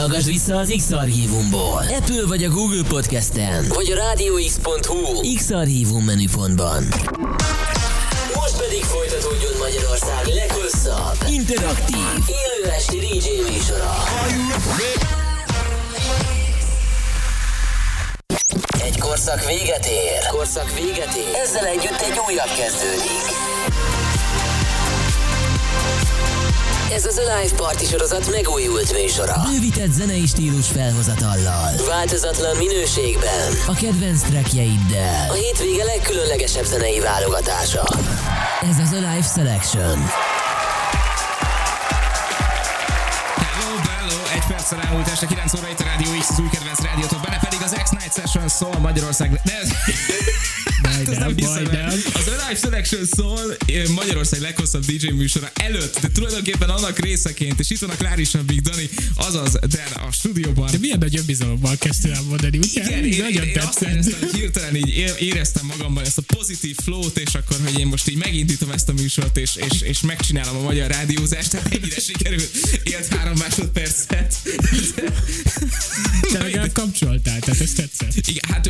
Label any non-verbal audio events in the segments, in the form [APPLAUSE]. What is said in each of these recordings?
Hallgass vissza az X-Archívumból. Apple vagy a Google Podcasten. Vagy a rádióx.hu X-Archívum menüpontban. Most pedig folytatódjon Magyarország leghosszabb, interaktív, élő esti DJ műsora. Egy korszak véget ér. Korszak véget ér. Ezzel együtt egy újabb kezdődik. Ez az a Live Party sorozat megújult műsora. Bővített zenei stílus felhozatallal. Változatlan minőségben. A kedvenc trackjeiddel. A hétvége legkülönlegesebb zenei válogatása. Ez az a Live Selection. Hello, hello, egy perccel elmúlt este 9 óra itt a Rádió X, az új kedvenc rádiótok, benne pedig az X-Night Session szól Magyarország... Ne, Hát ez nem el. Az Alive Selection szól Magyarország leghosszabb DJ műsora előtt, de tulajdonképpen annak részeként, és itt van a Klárisabbik Dani, azaz Dan a stúdióban. De milyen nagy önbizalommal kezdtél el mondani, ugye? Igen, én, nagyon én, én azt éreztem, hogy hirtelen így éreztem magamban ezt a pozitív flow-t, és akkor, hogy én most így megindítom ezt a műsort, és, és, és megcsinálom a magyar rádiózást, tehát ennyire sikerült, élt három másodpercet. Te legalább kapcsoltál, tehát ez tetszett. Igen, hát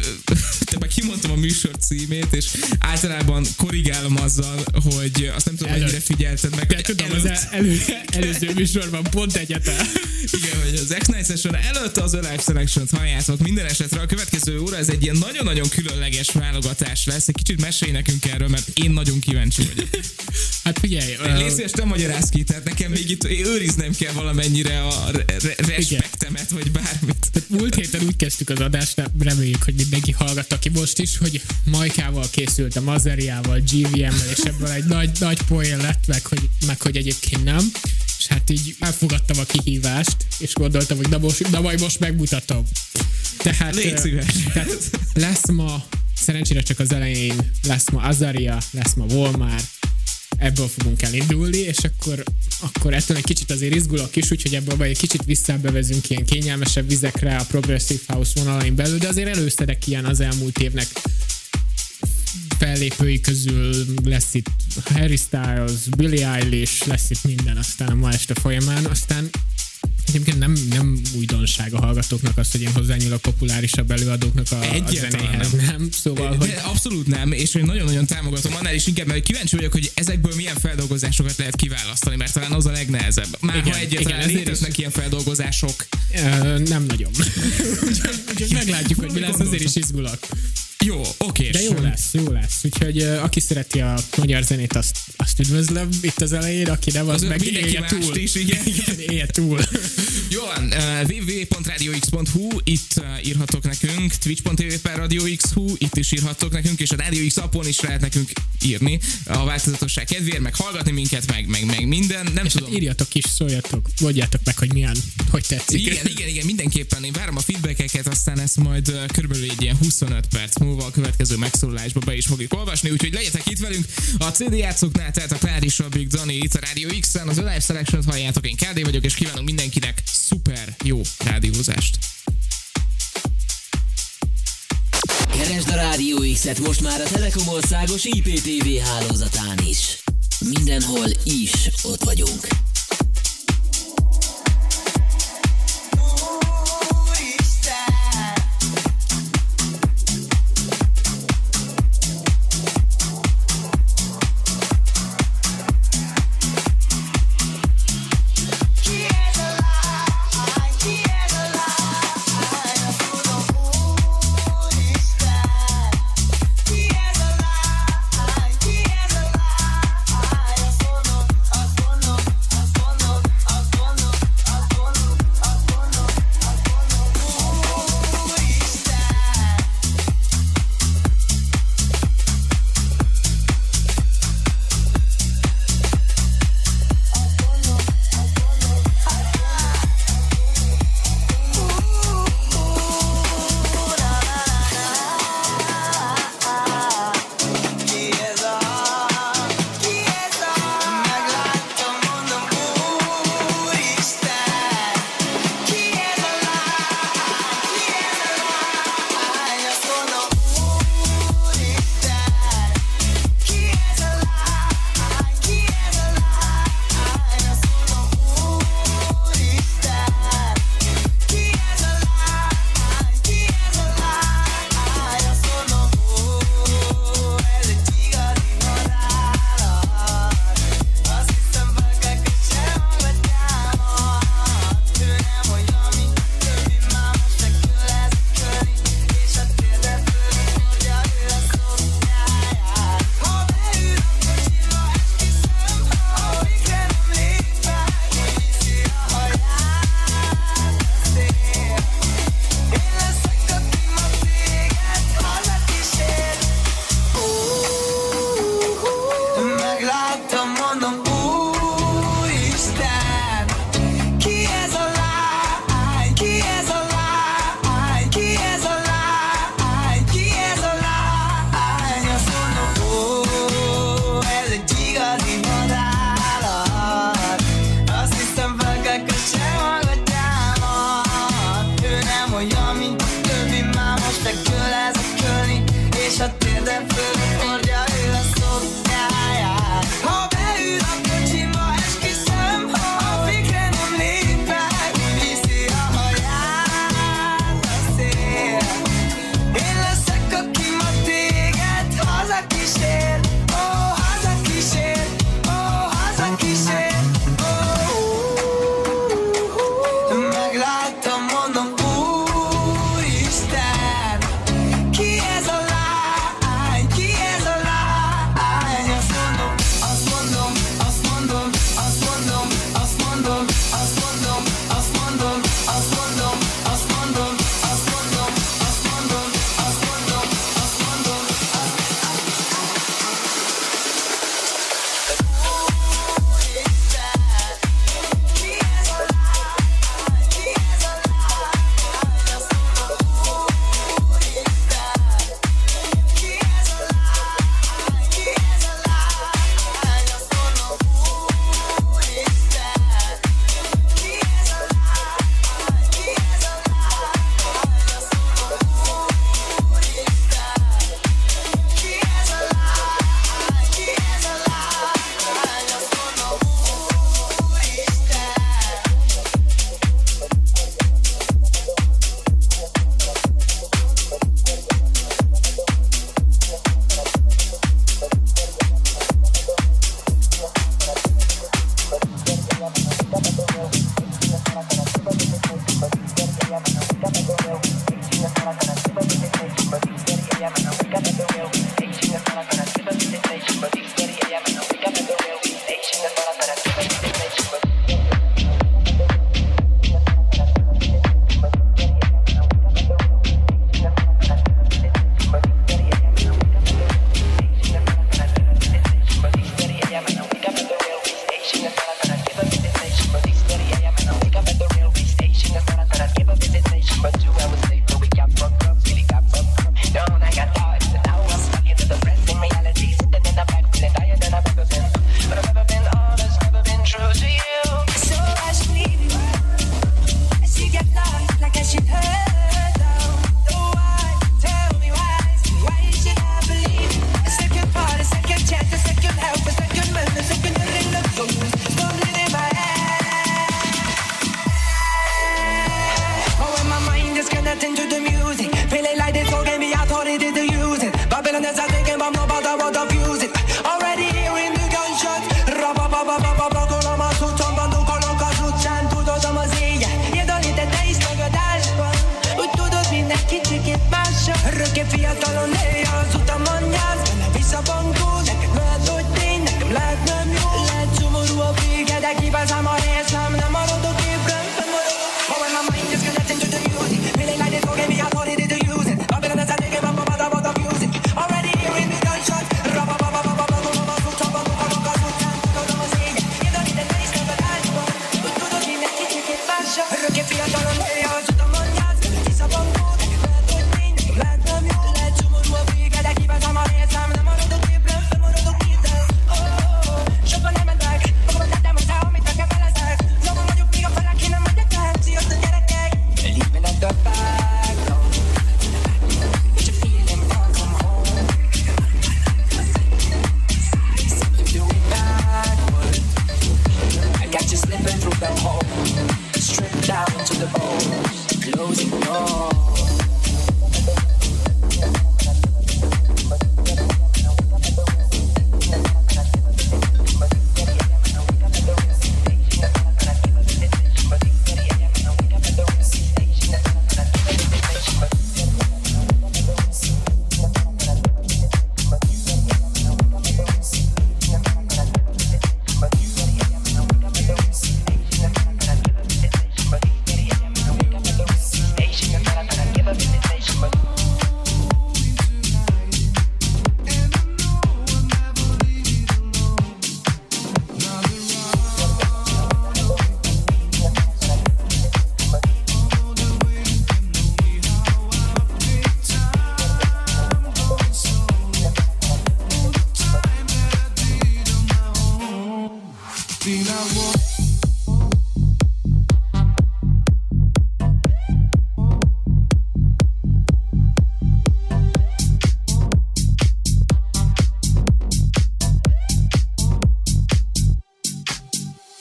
te meg kimondtam a műsor címét, és általában korrigálom azzal, hogy azt nem tudom, Előtt. mennyire figyelted meg. De tudom, az el, elő, előző műsorban pont egyetem. Igen, hogy az X-Night Session előtt az Alive Selection-t halljátok minden esetre. A következő óra ez egy ilyen nagyon-nagyon különleges válogatás lesz. Egy kicsit mesélj nekünk erről, mert én nagyon kíváncsi vagyok. [LAUGHS] Hát figyelj, szíves, te magyarázz ki, tehát nekem még itt őriznem kell valamennyire a re- re- respektemet, vagy bármit. tehát múlt héten úgy kezdtük az adást, reméljük, hogy mindenki hallgatta ki most is, hogy Majkával készült a Mazeriával, GVM-mel, és ebből egy nagy, nagy poén lett, meg hogy, meg hogy egyébként nem. És hát így elfogadtam a kihívást, és gondoltam, hogy na, most, na majd most megmutatom. Tehát, Légy szíves. tehát lesz ma, szerencsére csak az elején, lesz ma Azaria, lesz ma Volmár, ebből fogunk elindulni, és akkor, akkor ettől egy kicsit azért izgulok is, úgyhogy ebből vagy egy kicsit visszábevezünk ilyen kényelmesebb vizekre a Progressive House vonalain belül, de azért előszedek ilyen az elmúlt évnek fellépői közül lesz itt Harry Styles, Billie Eilish, lesz itt minden aztán a ma este folyamán, aztán Egyébként nem, nem újdonság a hallgatóknak az, hogy én hozzányúlok populárisabb előadóknak a, a Egyáltalán zenéhez. nem. Nem. Szóval, hogy De abszolút nem, és én nagyon-nagyon támogatom annál is inkább, mert kíváncsi vagyok, hogy ezekből milyen feldolgozásokat lehet kiválasztani, mert talán az a legnehezebb. Már Igen, ha egyáltalán léteznek ilyen feldolgozások. Ö, nem nagyon. [LAUGHS] úgyhogy meglátjuk, hogy mi lesz, azért is izgulok. Jó, oké. De jó lesz, jó lesz. Úgyhogy aki szereti a magyar zenét, azt, azt üdvözlöm itt az elején, aki nem, az, Az meg mindenki élje túl. is, igen. [LAUGHS] igen élje túl. [LAUGHS] Jó van, uh, www.radiox.hu, itt uh, írhatok nekünk, twitch.tv per radiox.hu, itt is írhatok nekünk, és a Radio X appon is lehet nekünk írni a változatosság kedvéért, meg hallgatni minket, meg, meg, meg minden, nem És tudom. hát írjatok is, szóljatok, mondjátok meg, hogy milyen, hogy tetszik. Igen, igen, igen, mindenképpen én várom a feedbackeket, aztán ezt majd uh, körülbelül egy ilyen 25 perc múlva a következő megszólalásba be is fogjuk olvasni, úgyhogy legyetek itt velünk a CD játszóknál, tehát a Klárisa Big Dani itt a Radio X-en, az Live Selection-t halljátok, én KD vagyok, és kívánunk mindenkinek szuper jó rádiózást. Keresd a Rádió X-et most már a Telekom országos IPTV hálózatán is. Mindenhol is ott vagyunk.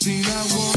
你让我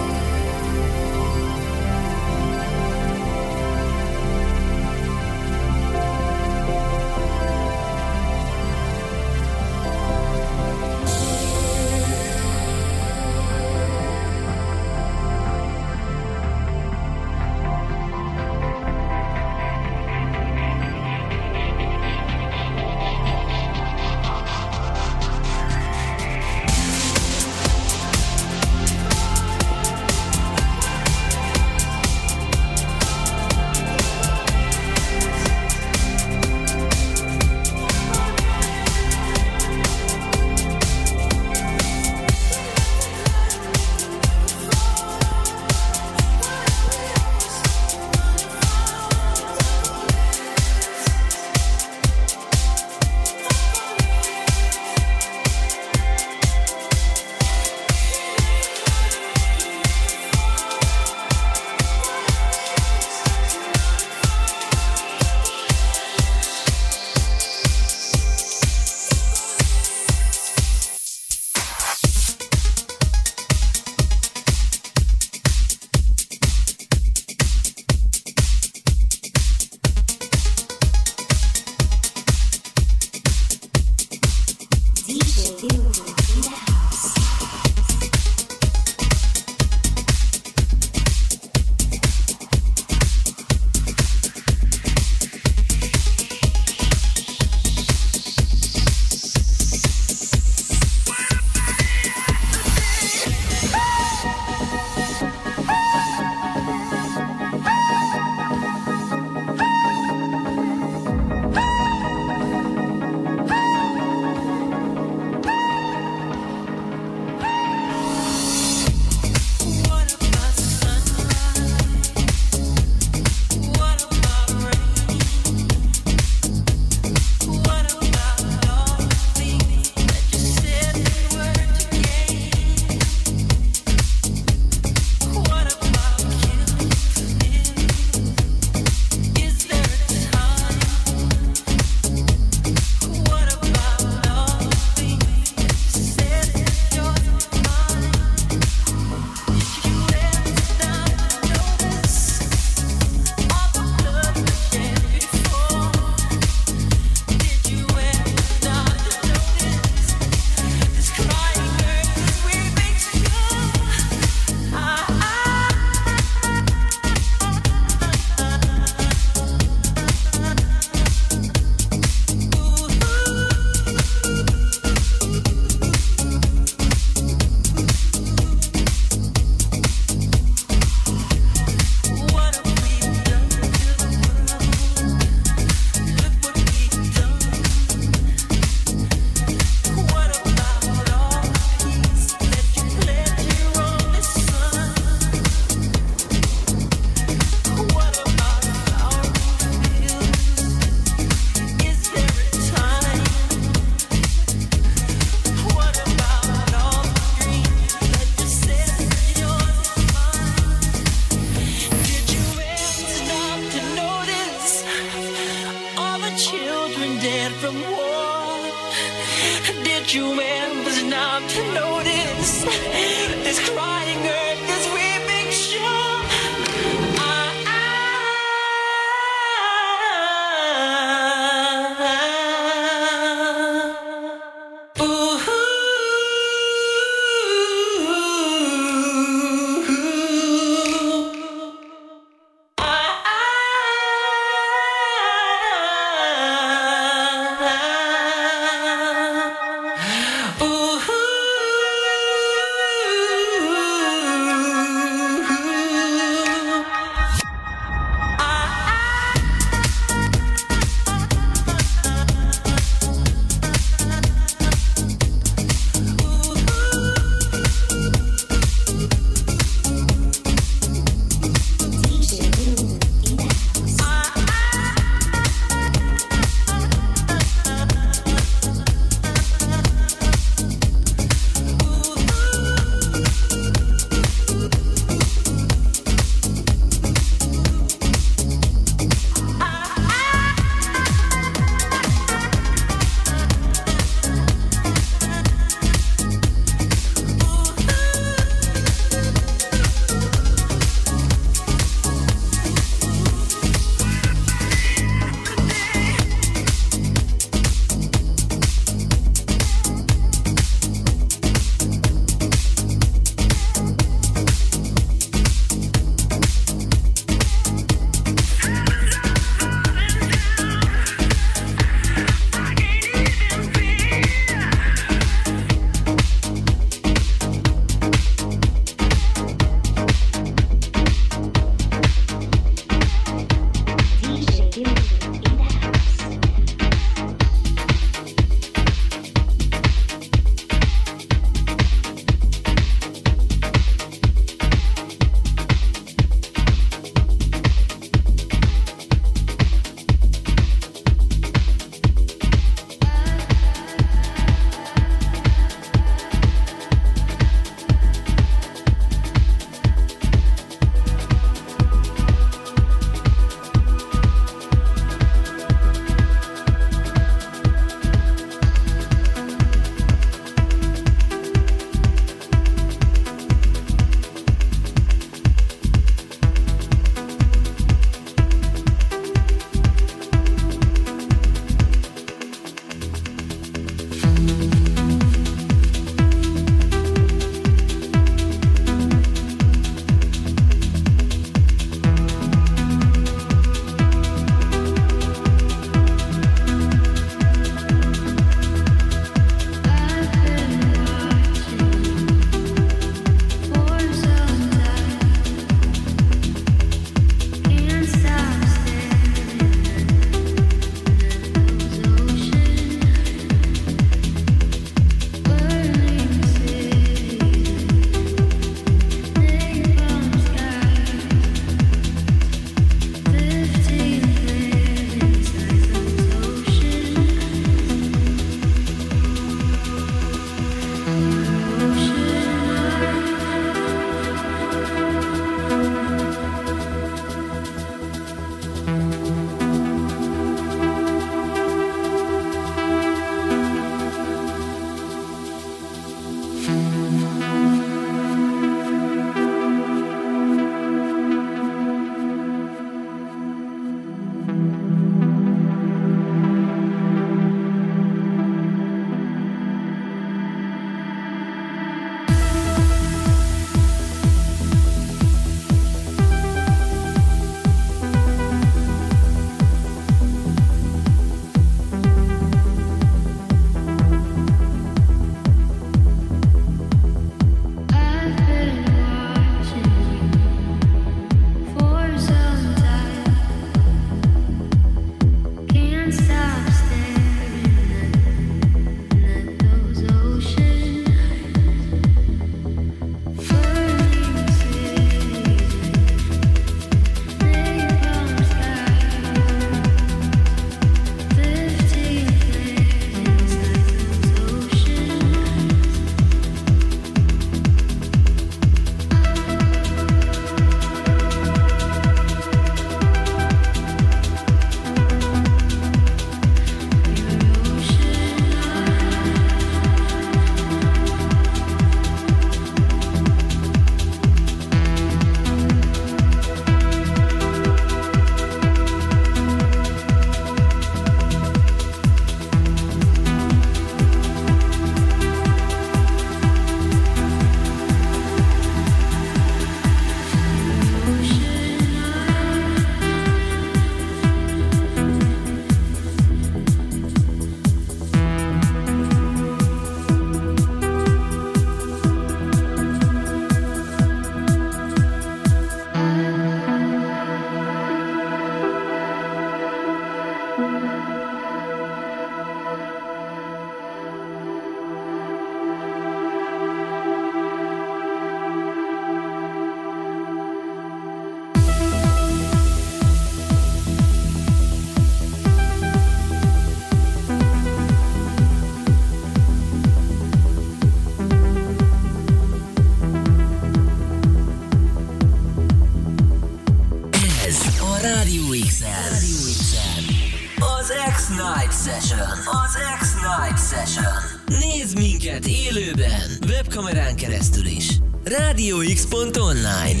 is. Radio-X.online.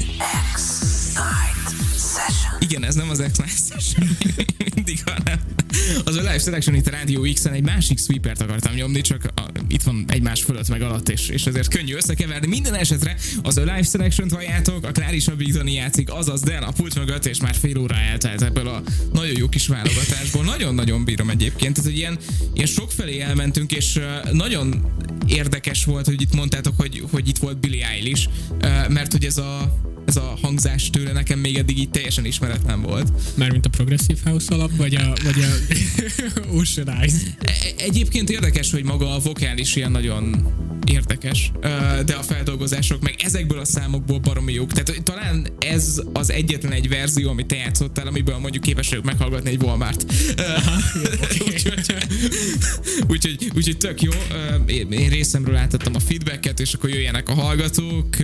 X-Night Session. Igen, ez nem az X-Night Session. [LAUGHS] Mindig, hanem az a Live Selection itt a Rádió X-en egy másik sweepert akartam nyomni, csak a, itt van egymás fölött meg alatt, és, és ezért könnyű összekeverni. Minden esetre az a Live Selection-t halljátok, a Klári Sabítani játszik, azaz Dan a pult mögött, és már fél óra eltelt ebből a nagyon jó kis válogatásból. Nagyon-nagyon bírom egyébként. Ez egy ilyen, ilyen sokfelé elmentünk, és nagyon érdekes volt, hogy itt mondtátok, hogy, hogy itt volt Billy Eilish, mert hogy ez a ez a hangzás tőle nekem még eddig így teljesen ismeretlen volt. Mármint a Progressive House alap, vagy a, vagy a [LAUGHS] Ocean Eyes? E- egyébként érdekes, hogy maga a vokál is ilyen nagyon érdekes, de a feldolgozások meg ezekből a számokból baromi jók. Tehát talán ez az egyetlen egy verzió, amit te játszottál, amiből mondjuk képes vagyok meghallgatni egy Walmart. úgyhogy, úgyhogy tök jó. Én részemről átadtam a feedbacket, és akkor jöjjenek a hallgatók.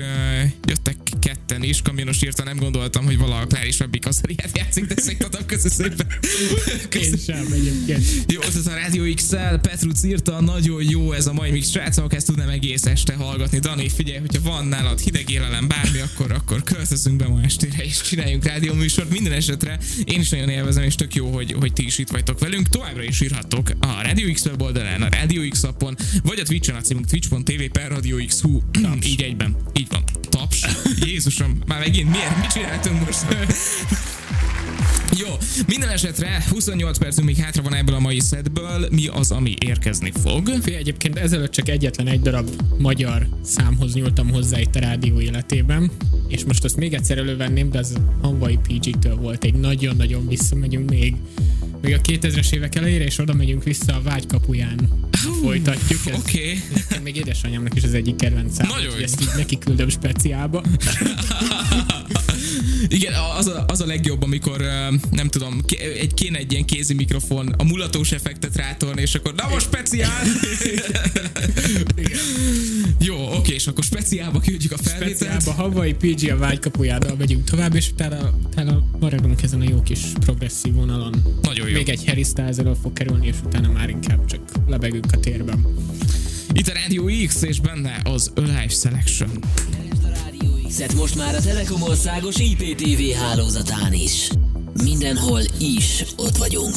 Jöttek ketten is, kamionos írta, nem gondoltam, hogy valaha Claire és Webbi kaszeriát játszik, de szépen köszönöm szépen. Én sem egyébként. Jó, ez a Radio XL, Petruc írta, nagyon jó ez a mai mix, srácok, ezt tudnám egész este hallgatni. Dani, figyelj, hogyha van nálad hideg élelem, bármi, akkor, akkor költözünk be ma estére, és csináljunk rádióműsort. Minden esetre én is nagyon élvezem, és tök jó, hogy, hogy ti is itt vagytok velünk. Továbbra is írhattok a Radio X weboldalán, a Radio X appon, vagy a Twitch-en a címünk twitch.tv per Radio X. Hú, így egyben. Így van. Taps. Jézusom, már megint miért? Mit csináltunk most? Jó, minden esetre 28 percünk még hátra van ebből a mai szedből. Mi az, ami érkezni fog? Fé, egyébként ezelőtt csak egyetlen egy darab magyar számhoz nyúltam hozzá itt a rádió életében, és most azt még egyszer elővenném, de az Hanvai PG-től volt egy nagyon-nagyon visszamegyünk még még a 2000-es évek elejére, és oda megyünk vissza a vágy kapuján. Folytatjuk. Oké. Okay. még édesanyámnak is az egyik kedvenc szám, Nagyon ezt így neki küldöm speciálba. [LAUGHS] Igen, az a, az a legjobb, amikor nem tudom, egy kéne egy ilyen kézi mikrofon, a mulatós effektet rátolni, és akkor na most speciál! Jó, oké, és akkor speciálba küldjük a felvételt. Speciálba, Hawaii PG a vágykapujádal megyünk tovább, és utána, utána maradunk ezen a jó kis progresszív vonalon. Nagyon jó. Még egy Harry Styles fog kerülni, és utána már inkább csak lebegünk a térben. Itt a Radio X, és benne az Alive Selection. X-et most már a Telekom országos IPTV hálózatán is. Mindenhol is ott vagyunk.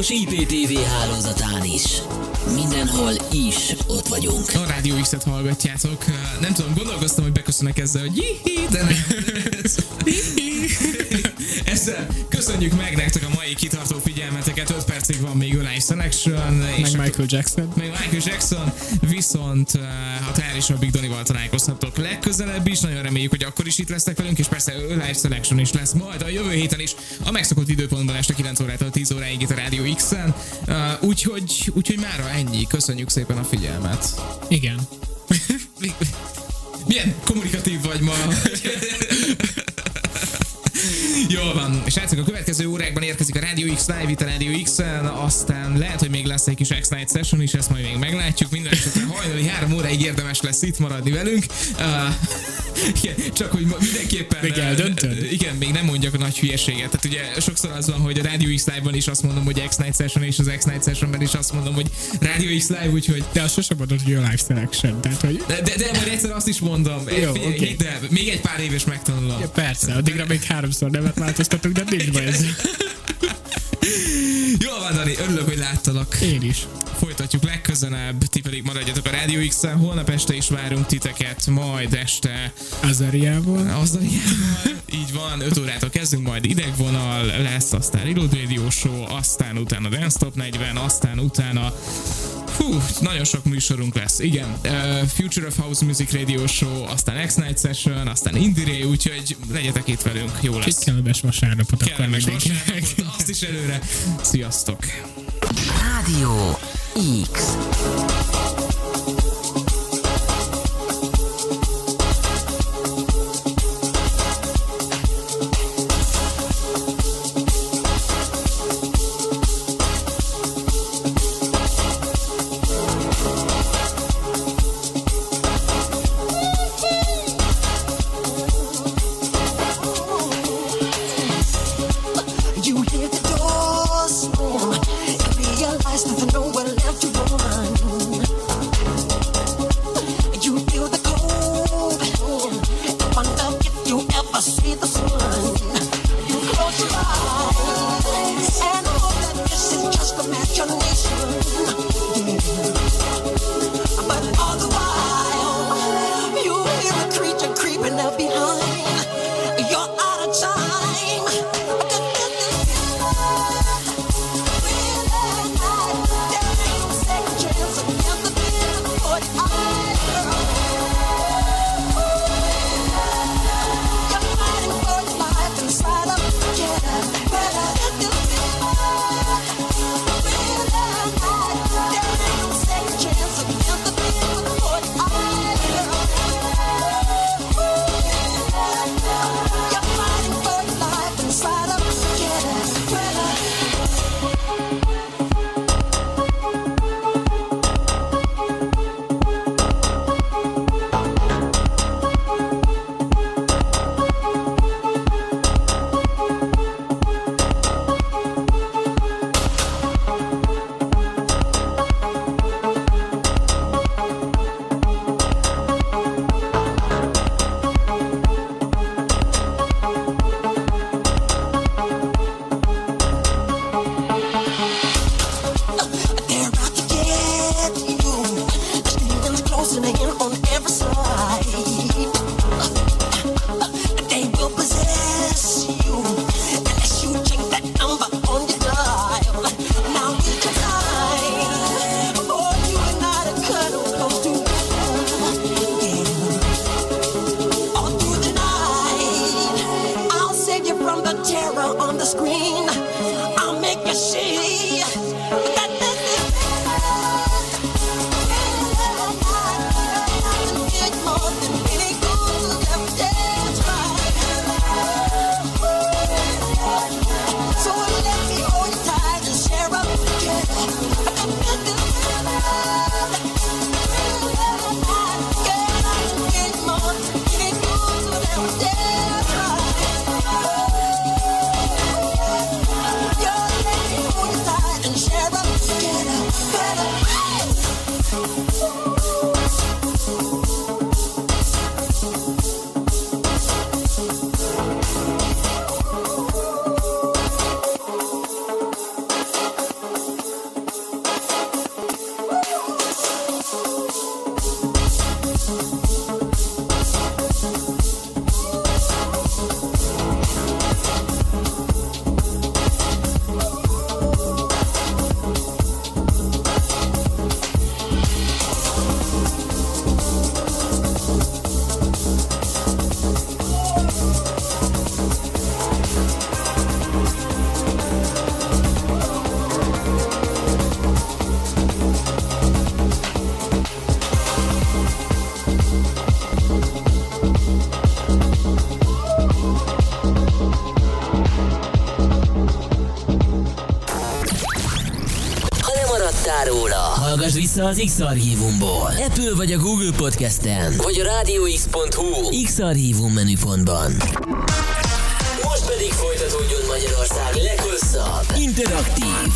Országos IPTV hálózatán is. Mindenhol is ott vagyunk. A Rádió X-et hallgatjátok. Nem tudom, gondolkoztam, hogy beköszönök ezzel, hogy a Selection. Meg és Michael Jackson. Meg Michael Jackson. Viszont ha te is a Big Donival találkozhatok legközelebb is. Nagyon reméljük, hogy akkor is itt lesznek velünk, és persze Live Selection is lesz majd a jövő héten is a megszokott időpontban este 9 órától 10 óráig itt a Rádió X-en. Uh, úgyhogy, úgyhogy mára ennyi. Köszönjük szépen a figyelmet. Igen. [LAUGHS] Milyen kommunikatív vagy ma. [LAUGHS] Jól van. És látszik, a következő órákban érkezik a Radio X Live itt a Radio X-en, aztán lehet, hogy még lesz egy kis X-Night Session is, ezt majd még meglátjuk. Minden esetre hajnali három óráig érdemes lesz itt maradni velünk. Uh, igen, csak hogy mindenképpen... Még eldöntöd? Igen, még nem mondjak a nagy hülyeséget. Tehát ugye sokszor az van, hogy a Radio X Live-ban is azt mondom, hogy X-Night Session, és az X-Night Sessionben is azt mondom, hogy Radio X Live, úgyhogy... De azt sosem mondod, hogy a Live Selection, tehát hogy... De, de, de majd egyszer azt is mondom. Jó, okay. de még egy pár éves megtanulom. Ja, persze, addigra még háromszor nevet változtatunk, de nincs baj ez. [LAUGHS] Jól van, Dani, örülök, hogy láttalak. Én is. Folytatjuk legközelebb, ti pedig maradjatok a Rádió x -en. Holnap este is várunk titeket, majd este... Azariával. Azariával. [LAUGHS] Így van, 5 órától kezdünk, majd idegvonal lesz, aztán Reload Radio Show, aztán utána Dance Top 40, aztán utána Hú, nagyon sok műsorunk lesz, igen. Uh, Future of House Music Radio Show, aztán X-Night Session, aztán Indie Ray, úgyhogy legyetek itt velünk, jó lesz. Egy kellemes vasárnapot kellemes akkor vasárnapot, azt is előre. [LAUGHS] Sziasztok! Rádió X Hallgass vissza az X-Archívumból. Apple vagy a Google Podcast-en. Vagy a rádióx.hu X-Archívum menüpontban. Most pedig folytatódjon Magyarország leghosszabb, interaktív,